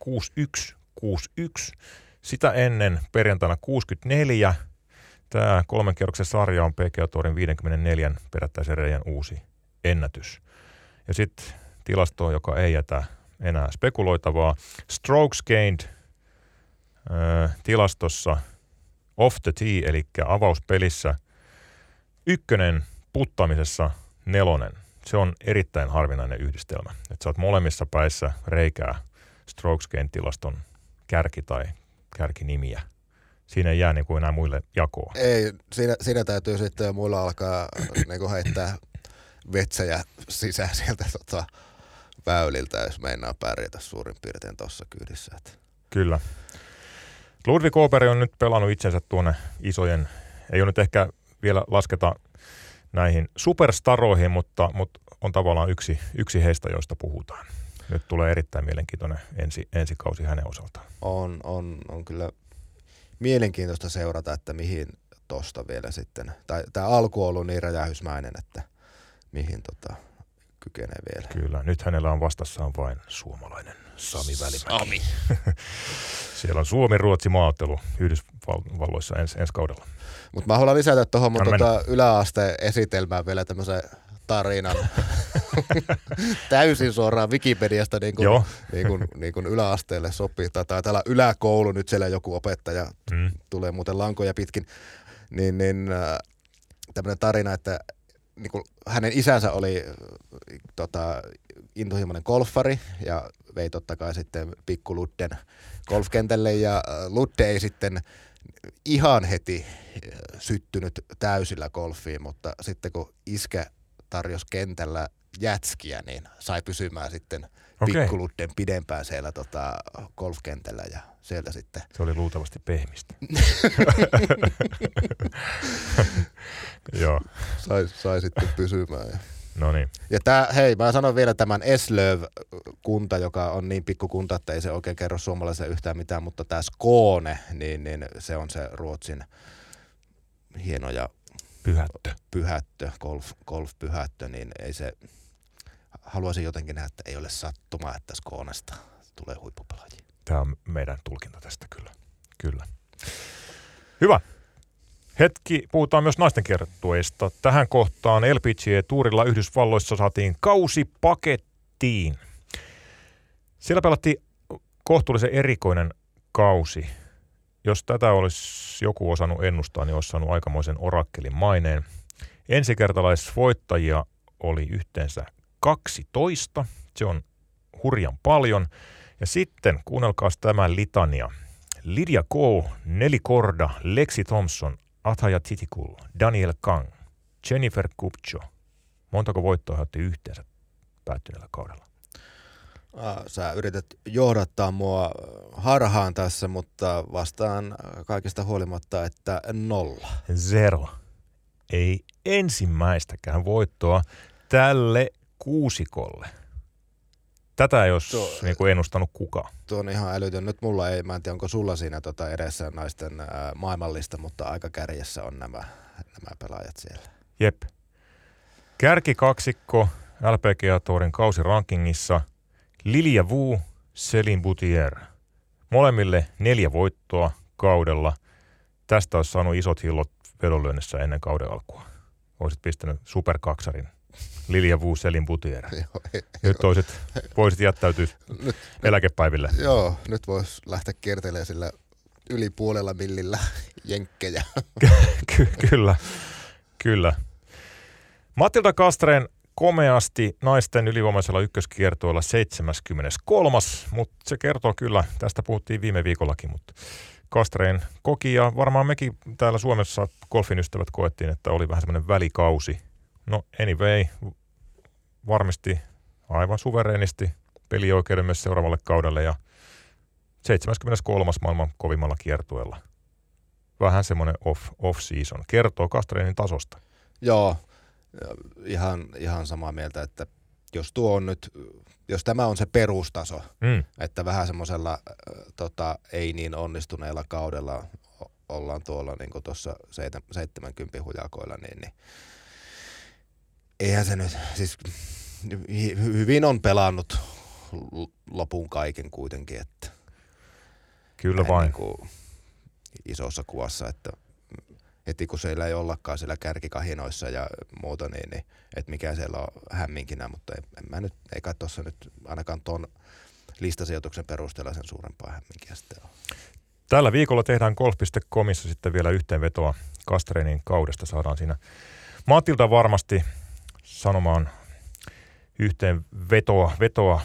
6-1, 6-1, sitä ennen perjantaina 64. Tämä kolmen kierroksen sarja on PGA Tourin 54 perättäisen reijän uusi ennätys. Ja sitten tilasto, joka ei jätä enää spekuloitavaa. Strokes gained tilastossa off the tee, eli avauspelissä ykkönen puttamisessa nelonen. Se on erittäin harvinainen yhdistelmä. Että sä oot molemmissa päissä reikää strokes tilaston kärki tai kärkinimiä. Siinä ei jää niin kuin enää muille jakoa. Ei, siinä, siinä täytyy sitten muilla alkaa [CLEARS THROAT] niin heittää vetsejä sisään sieltä tota, väyliltä, jos meinaa pärjätä suurin piirtein tuossa kyydissä. Että. Kyllä. Ludwig Operi on nyt pelannut itsensä tuonne isojen, ei ole nyt ehkä vielä lasketa näihin superstaroihin, mutta, mutta on tavallaan yksi, yksi heistä, joista puhutaan. Nyt tulee erittäin mielenkiintoinen ensi, ensikausi hänen osaltaan. On, on, on kyllä mielenkiintoista seurata, että mihin tosta vielä sitten, tai tämä alku on ollut niin räjähysmäinen, että mihin tota, kykenee vielä. Kyllä, nyt hänellä on vastassaan vain suomalainen Sami Välimäki. Sami. [LAUGHS] Siellä on Suomi-Ruotsi maaottelu Yhdysvalloissa ens, ensi kaudella. Mutta mä haluan lisätä tuohon mun Anna tota yläasteen esitelmään vielä tämmöisen tarinan [LAUGHS] [LAUGHS] täysin suoraan Wikipediasta niin kuin, Joo. niin kuin, niin kuin yläasteelle sopii. Tai täällä yläkoulu, nyt siellä joku opettaja Mm. tulee muuten lankoja pitkin. Niin, niin äh, tämmöinen tarina, että niin kuin hänen isänsä oli äh, tota, intohimoinen golfari ja vei totta kai sitten pikku Ludden golfkentälle ja äh, Ludde ei sitten ihan heti äh, syttynyt täysillä golfiin, mutta sitten kun iskä tarjosi kentällä jätskiä, niin sai pysymään sitten Okei. pikkuludden pidempään siellä tota, golfkentällä ja sieltä sitten Se oli luultavasti pehmistä. [LAUGHS] Joo. sai, sai sitten pysymään. Ja No niin. Ja tää, hei, mä sanon vielä tämän Eslöv-kunta, joka on niin pikku kunta, että ei se oikein kerro suomalaisen yhtään mitään, mutta tämä Skåne, niin, niin se on se Ruotsin hieno ja Pyhättö. pyhättö, golf, golf-pyhättö, niin ei se, haluaisin jotenkin nähdä, että ei ole sattumaa, että Skånesta tulee huippupelaajia. Tämä on meidän tulkinta tästä kyllä. Kyllä. Hyvä. Hetki, puhutaan myös naisten kiertueista. Tähän kohtaan LPGA-tuurilla Yhdysvalloissa saatiin kausi pakettiin. Siellä pelattiin kohtuullisen erikoinen kausi. Jos tätä olisi joku osannut ennustaa, niin olisi saanut aikamoisen orakkelin maineen. Ensikertalaisvoittajia oli yhteensä 12. Se on hurjan paljon. Ja sitten kuunnelkaas tämän litania. Lydia Ko, Nelly Korda, Lexi Thompson, Athaja Titikul, Daniel Kang, Jennifer Kupcho. Montako voittoa he yhteensä päättyneellä kaudella? Sä yrität johdattaa mua harhaan tässä, mutta vastaan kaikesta huolimatta, että nolla. Zero. Ei ensimmäistäkään voittoa tälle kuusikolle. Tätä ei olisi Tuo- niin kuin ennustanut kukaan. Tuo on ihan älytön. Nyt mulla ei, mä en tiedä onko sulla siinä tota edessä naisten ää, maailmallista, mutta aika kärjessä on nämä, nämä pelaajat siellä. Jep. Kärkikaksikko LPGA Tourin kausirankingissa Lilia Wu, Selin Boutier. Molemmille neljä voittoa kaudella. Tästä olisi saanut isot hillot vedonlyönnissä ennen kauden alkua. Olisit pistänyt superkaksarin. Lilia Wu, Selin Boutier. [LAUGHS] Nyt olisit, voisit jättäytyä Nyt, eläkepäiville. joo, nyt voisi lähteä kiertelemään sillä yli puolella millillä [LAUGHS] jenkkejä. [LAUGHS] Ky- kyllä, kyllä. Matilda Kastreen komeasti naisten ylivoimaisella ykköskiertoilla 73. Mutta se kertoo kyllä, tästä puhuttiin viime viikollakin, mutta Kastreen koki ja varmaan mekin täällä Suomessa golfin ystävät koettiin, että oli vähän semmoinen välikausi. No anyway, varmisti aivan suvereenisti pelioikeuden myös seuraavalle kaudelle ja 73. maailman kovimmalla kiertueella vähän semmoinen off, off-season. Kertoo Kastreenin tasosta. joo, ihan, ihan samaa mieltä, että jos tuo on nyt, jos tämä on se perustaso, Mm. että vähän semmoisella äh, tota, ei niin onnistuneella kaudella ollaan tuolla niin tuossa 70 hujakoilla, niin, niin eihän se nyt, siis hy- hyvin on pelannut lopun kaiken kuitenkin, että Kyllä vain. Niin kuin isossa kuvassa, että heti kun siellä ei ollakaan siellä kärkikahinoissa ja muuta, niin, niin että mikä siellä on hämminkinä, mutta en, en mä nyt, ei kai tuossa nyt ainakaan ton listasijoituksen perusteella sen suurempaa hämminkiä sitten ole. Tällä viikolla tehdään golf.comissa sitten vielä yhteenvetoa Kastreenin kaudesta. Saadaan siinä Matilda varmasti sanomaan yhteenvetoa vetoa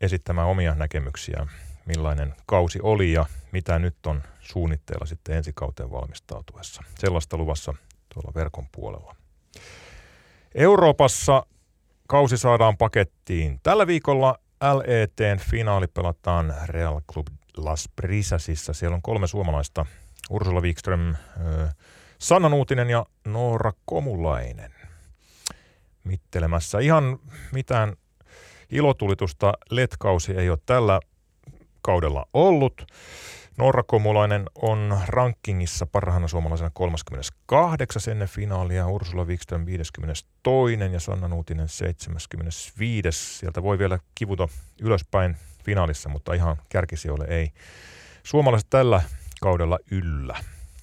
esittämään omia näkemyksiä, millainen kausi oli ja mitä nyt on suunnitteilla sitten ensi kauteen valmistautuessa. Sellaista luvassa tuolla verkon puolella. Euroopassa kausi saadaan pakettiin. Tällä viikolla LETn finaali pelataan Real Club Las Brisasissa. Siellä on kolme suomalaista. Ursula Wikström, Sanna Nuutinen ja Noora Komulainen mittelemässä. Ihan mitään ilotulitusta letkausi ei ole tällä kaudella ollut. Noora Komulainen on rankingissa parhaana suomalaisena 38 ennen finaalia, Ursula Wikström 52 ja Sanna Nuutinen 75. Sieltä voi vielä kivuta ylöspäin finaalissa, mutta ihan kärkisijoille ei. Suomalaiset tällä kaudella yllä.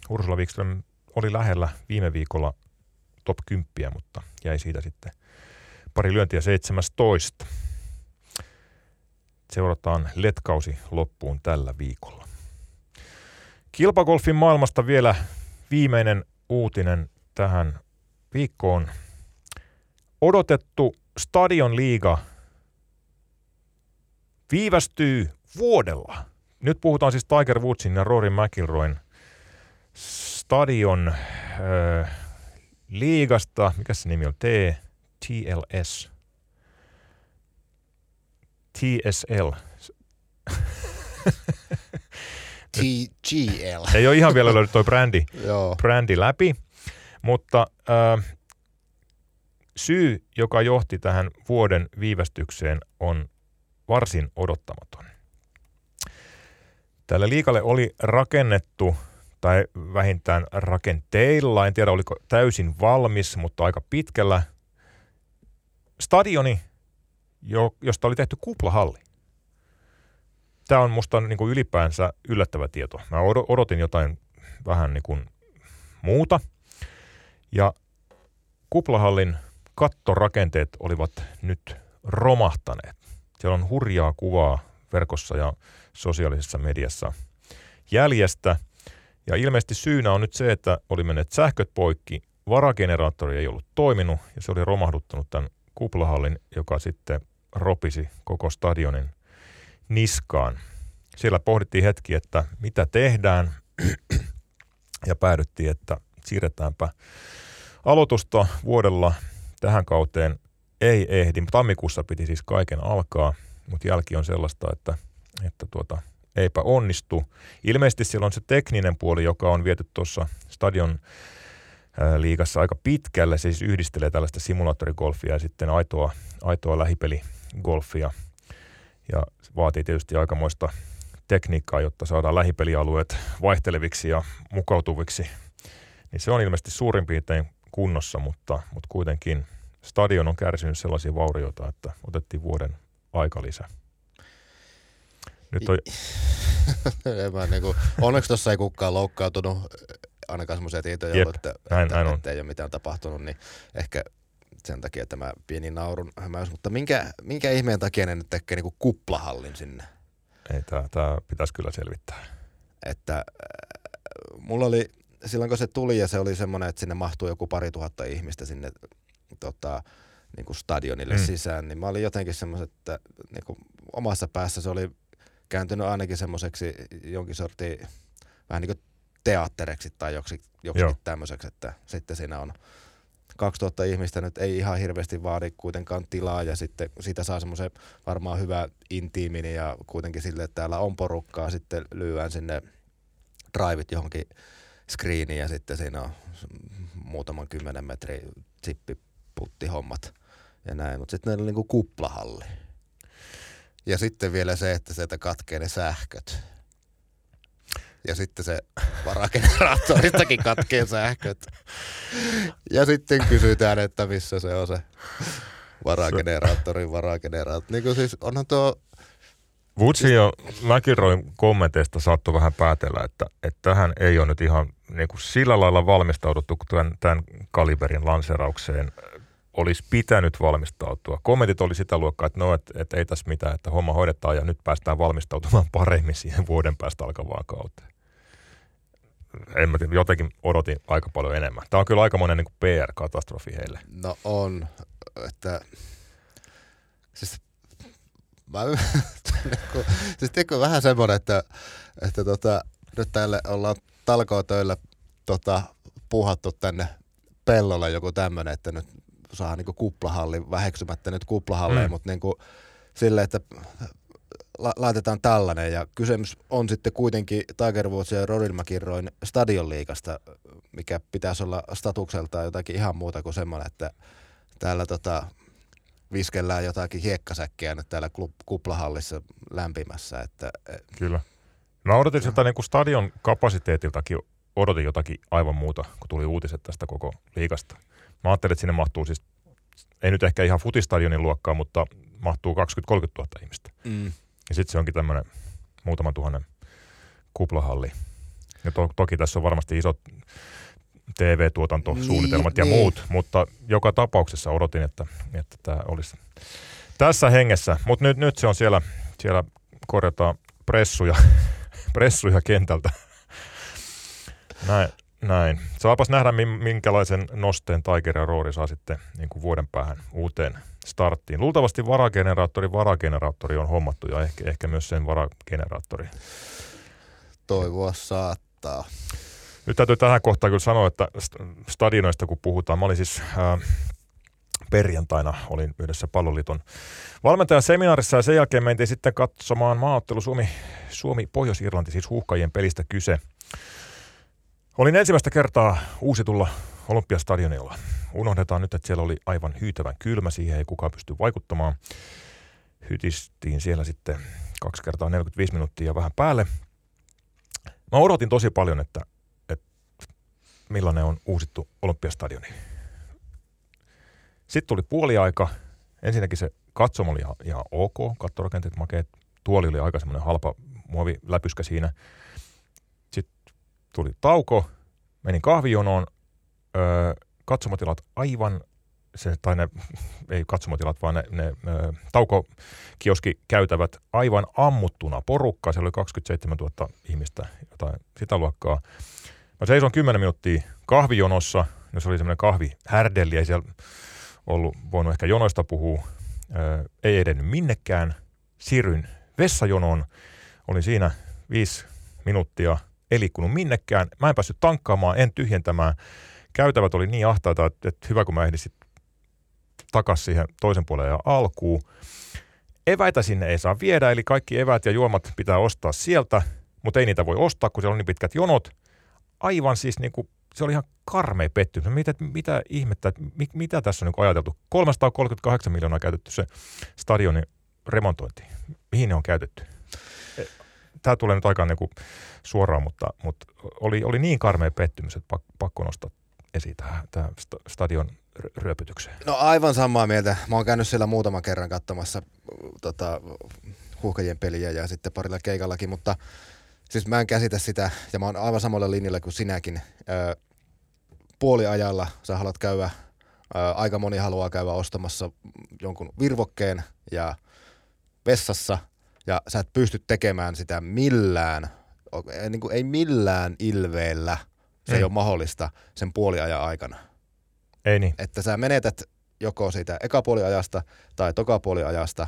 Ursula Wikström oli lähellä viime viikolla top 10, mutta jäi siitä sitten pari lyöntiä 17. Seurataan letkausi loppuun tällä viikolla. Kilpagolfin maailmasta vielä viimeinen uutinen tähän viikkoon. Odotettu Stadion liiga viivästyy vuodella. Nyt puhutaan siis Tiger Woodsin ja Rory McIlroyn Stadion liigasta. Mikä se nimi on? T, TLS. TSL. [LAUGHS] TGL. [LAUGHS] Ei ole ihan vielä löydetty toi brändi, brändi läpi, mutta äh, syy, joka johti tähän vuoden viivästykseen, on varsin odottamaton. Tällä liikalle oli rakennettu, tai vähintään rakenteilla, en tiedä oliko täysin valmis, mutta aika pitkällä, stadioni, josta oli tehty kuplahalli. Tämä on musta niin kuin ylipäänsä yllättävä tieto. Mä odotin jotain vähän niin kuin muuta. Ja kuplahallin kattorakenteet olivat nyt romahtaneet. Siellä on hurjaa kuvaa verkossa ja sosiaalisessa mediassa jäljestä. Ja ilmeisesti syynä on nyt se, että oli menneet sähköt poikki, varageneraattori ei ollut toiminut ja se oli romahduttanut tämän kuplahallin, joka sitten ropisi koko stadionin niskaan. Siellä pohdittiin hetki, että mitä tehdään [CLEARS THROAT] ja päädyttiin, että siirretäänpä aloitusta vuodella tähän kauteen ei ehdi. Tammikuussa piti siis kaiken alkaa, mutta jälki on sellaista, että, että tuota, eipä onnistu. Ilmeisesti siellä on se tekninen puoli, joka on viety tuossa stadion liigassa aika pitkälle. Se siis yhdistelee tällaista simulaattorigolfia ja sitten aitoa, aitoa lähipeligolfia. Ja vaatii tietysti aikamoista tekniikkaa, jotta saadaan lähipelialueet vaihteleviksi ja mukautuviksi. Niin se on ilmeisesti suurin piirtein kunnossa, mutta, mutta kuitenkin stadion on kärsinyt sellaisia vaurioita, että otettiin vuoden aika lisää. Nyt on... [LAUGHS] niin kuin, onneksi tuossa ei kukaan loukkaantunut, ainakaan semmoisia tietoja Jep, ollut, että, näin, että, näin on. että ei ole mitään tapahtunut, niin ehkä sen takia tämä pieni naurun hämäys. Mutta minkä, minkä ihmeen takia ne nyt tekee niin kuplahallin sinne? Ei, tämä pitäisi kyllä selvittää. Että äh, mulla oli, silloin kun se tuli ja se oli semmoinen, että sinne mahtuu joku pari tuhatta ihmistä sinne tota, niin kuin stadionille mm. sisään, niin mä olin jotenkin semmoisen, että niin kuin omassa päässä se oli kääntynyt ainakin semmoiseksi jonkin sortin vähän niin kuin teattereksi tai joksi, joksi tämmöiseksi, että sitten siinä on 2000 ihmistä nyt ei ihan hirveästi vaadi kuitenkaan tilaa ja sitten siitä saa semmoisen varmaan hyvä intiimin ja kuitenkin sille, että täällä on porukkaa, sitten lyöään sinne drivit johonkin screeniin ja sitten siinä on muutaman kymmenen metri hommat ja näin, mutta sitten meillä on niinku kuplahalli. Ja sitten vielä se, että sieltä katkee ne sähköt. Ja sitten se varageneraattoristakin katkee sähköt. Ja sitten kysytään, että missä se on se varageneraattorin varageneraattori. Niin kuin siis onhan tuo... Woodsin ja McIlroyn kommenteista saattoi vähän päätellä, että, että tähän ei ole nyt ihan niin kuin sillä lailla valmistauduttu tämän, tämän kaliberin lanseraukseen olisi pitänyt valmistautua. Kommentit oli sitä luokkaa, että no, että, että ei tässä mitään, että homma hoidetaan ja nyt päästään valmistautumaan [LAUGHS] paremmin siihen vuoden päästä alkavaan kauteen. En mä tiedä, jotenkin odotin aika paljon enemmän. Tämä on kyllä aikamoinen niin PR-katastrofi heille. No on, että siis mä, [LAUGHS] siis tiedätkö, vähän semmoinen, että, että tota, nyt täällä ollaan talkootöillä tota, puhattu tänne pellolle joku tämmöinen, että nyt saa niinku kuplahalli, väheksymättä nyt kuplahalleja, mm. mutta niinku silleen, että la- laitetaan tällainen ja kysymys on sitten kuitenkin Tiger Woods ja Rory McIlroyn stadionliikasta, mikä pitäisi olla statukseltaan jotakin ihan muuta kuin semmoinen, että täällä tota, viskellään jotakin hiekkasäkkiä nyt täällä kuplahallissa lämpimässä. Että, e- Kyllä. Mä odotin sieltä niin stadion kapasiteetiltakin odotin jotakin aivan muuta, kun tuli uutiset tästä koko liikasta. Mä ajattelin, että sinne mahtuu siis, ei nyt ehkä ihan futistadionin luokkaa, mutta mahtuu 20-30 000 ihmistä. Mm. Ja sitten se onkin tämmöinen muutaman tuhannen kuplahalli. Ja to, toki tässä on varmasti isot TV-tuotantosuunnitelmat niin, ja niin. muut, mutta joka tapauksessa odotin, että, että tämä olisi tässä hengessä. Mutta nyt, nyt se on siellä, siellä korjataan pressuja, [LAUGHS] pressuja kentältä. Näin, näin. Saapas nähdä, minkälaisen nosteen Tiger ja Roori saa sitten niin kuin vuoden päähän uuteen starttiin. Luultavasti varageneraattori, varageneraattori on hommattu ja ehkä, ehkä myös sen varageneraattori. Toivoa saattaa. Nyt täytyy tähän kohtaan kyllä sanoa, että stadionoista kun puhutaan, mä olin siis ää, perjantaina olin yhdessä palloliiton valmentajan seminaarissa ja sen jälkeen mentiin sitten katsomaan maaottelu Suomi, Suomi Pohjois-Irlanti, siis huuhkajien pelistä kyse. Olin ensimmäistä kertaa uusitulla Olympiastadionilla. Unohdetaan nyt, että siellä oli aivan hyytävän kylmä, siihen ei kukaan pysty vaikuttamaan. Hytistiin siellä sitten kaksi kertaa 45 minuuttia ja vähän päälle. Mä odotin tosi paljon, että, että millainen on uusittu Olympiastadioni. Sitten tuli puoliaika. Ensinnäkin se katsomo oli ihan, ihan ok, kattorakenteet makeet. Tuoli oli aika semmoinen halpa muoviläpyskä siinä. Tuli tauko, menin kahvijonoon, öö, katsomotilat aivan se, tai ne, [LAUGHS] ei katsomotilat, vaan ne, ne ö, taukokioski käytävät aivan ammuttuna porukka. Siellä oli 27 000 ihmistä, jotain sitä luokkaa. Mä seison 10 minuuttia kahvijonossa, jos oli semmoinen kahvi härdelli, ei siellä ollut voinut ehkä jonoista puhua. Ö, ei edennyt minnekään. Siirryin vessajonoon. Olin siinä viisi minuuttia, ei liikkunut minnekään. Mä en päässyt tankkaamaan, en tyhjentämään. Käytävät oli niin ahtaita, että, että hyvä kun mä ehdin takaisin siihen toisen puolen ja alkuun. Eväitä sinne ei saa viedä, eli kaikki evät ja juomat pitää ostaa sieltä, mutta ei niitä voi ostaa, kun siellä on niin pitkät jonot. Aivan siis niin kuin, se oli ihan karmea pettymys. Mitä, mitä ihmettä, mit, mitä tässä on niin ajateltu? 338 miljoonaa käytetty se stadionin remontointi. Mihin ne on käytetty? Tämä tulee nyt aika niin kuin suoraan, mutta, mutta oli, oli niin karmea pettymys, että pakko nostaa esiin tämä stadion ryöpytykseen? No aivan samaa mieltä. Mä oon käynyt siellä muutaman kerran katsomassa tota, huuhkajien peliä ja sitten parilla keikallakin, mutta siis mä en käsitä sitä ja mä oon aivan samalla linjalla kuin sinäkin. Ö, puoliajalla sä haluat käydä, ö, aika moni haluaa käydä ostamassa jonkun virvokkeen ja vessassa ja sä et pysty tekemään sitä millään, niin kuin ei millään ilveellä, se ei, ei ole mahdollista sen puoliajan aikana. Ei niin. Että sä menetät joko siitä ekapuoliajasta tai tokapuoliajasta,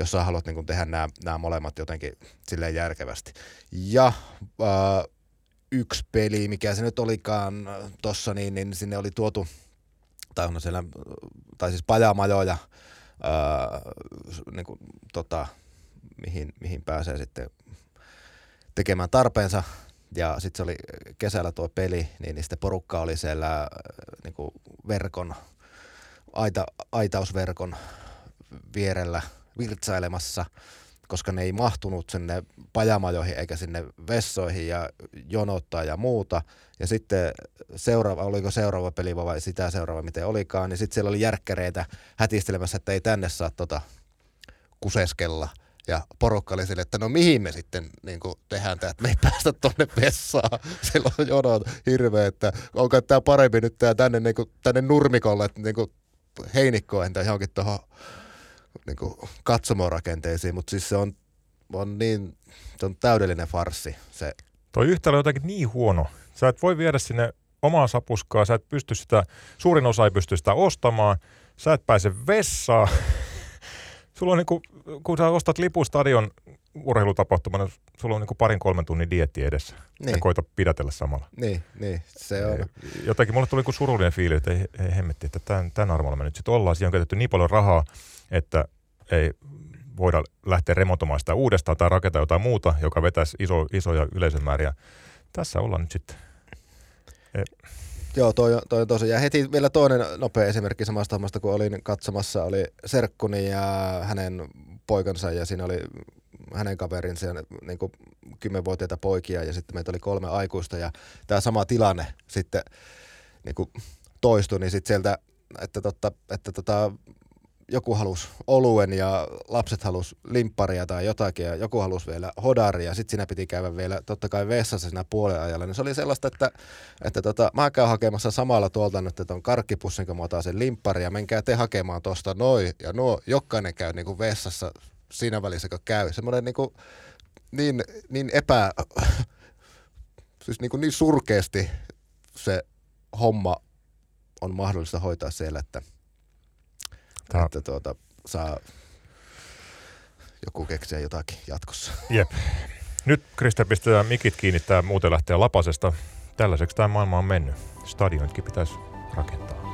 jos sä haluat niin tehdä nämä, nämä molemmat jotenkin silleen järkevästi. Ja äh, yksi peli, mikä se nyt olikaan tossa, niin, niin sinne oli tuotu, tai on siellä, tai siis pajamajoja, äh, niin kuin, tota, mihin, mihin pääsee sitten tekemään tarpeensa ja sitten se oli kesällä tuo peli, niin, niin sitten porukka oli siellä äh, niin kuin verkon, aita, aitausverkon vierellä virtsailemassa, koska ne ei mahtunut sinne pajamajoihin eikä sinne vessoihin ja jonottaa ja muuta. Ja sitten seuraava, oliko seuraava peli vai sitä seuraava, miten olikaan, niin sitten siellä oli järkkäreitä hätistelemässä, että ei tänne saa tota kuseskella – ja porukka oli sille, että no mihin me sitten niin kuin tehdään tämä, että me ei päästä tuonne vessaan. [LAUGHS] Silloin on hirveä, että onko tämä parempi nyt tää tänne, niin kuin, tänne nurmikolle, että niin kuin heinikkoon entä johonkin tuohon niin katsomorakenteisiin, mutta siis se on, on niin, se on täydellinen farsi se. Toi yhtälö on jotenkin niin huono. Sä et voi viedä sinne omaa sapuskaa, sä et pysty sitä, suurin osa ei pysty sitä ostamaan, sä et pääse vessaan. [LAUGHS] Sulla on niin kuin, kun sä ostat lipun stadion urheilutapahtumana, sulla on niin kuin parin kolmen tunnin dietti edessä. Niin. Ja koita pidätellä samalla. Niin, niin se on. Jotenkin mulle tuli kuin surullinen fiili, että ei, ei hemmetti, että tämän, tämän armoilla me nyt sitten ollaan. Siihen on käytetty niin paljon rahaa, että ei voida lähteä remontoimaan sitä uudestaan tai rakentaa jotain muuta, joka vetäisi iso, isoja yleisömääriä. Tässä ollaan nyt sitten. E- Joo, toi, toi on tosi. Ja heti vielä toinen nopea esimerkki samasta hommasta, kun olin katsomassa, oli Serkkuni ja hänen poikansa ja siinä oli hänen kaverinsa niin kuin kymmenvuotiaita poikia ja sitten meitä oli kolme aikuista ja tämä sama tilanne sitten niin kuin toistui, niin sitten sieltä, että, totta, että tota, joku halusi oluen ja lapset halusi limpparia tai jotakin ja joku halusi vielä hodaria sitten siinä piti käydä vielä totta kai vessassa siinä puolen ajalla. Niin se oli sellaista, että, että tota, mä käyn hakemassa samalla tuolta nyt on karkkipussin, kun mä otan sen limppari ja menkää te hakemaan tuosta noin ja nuo, jokainen käy niin kuin vessassa siinä välissä, kun käy. Semmoinen niin, kuin, niin, niin epä, siis niin, kuin niin surkeasti se homma on mahdollista hoitaa siellä, että – Tämä... Että tuota, saa joku keksiä jotakin jatkossa. Jep. Nyt Krista pistetään mikit kiinni, tämä muuten lähtee lapasesta. Tällaiseksi tämä maailma on mennyt. Stadionitkin pitäisi rakentaa.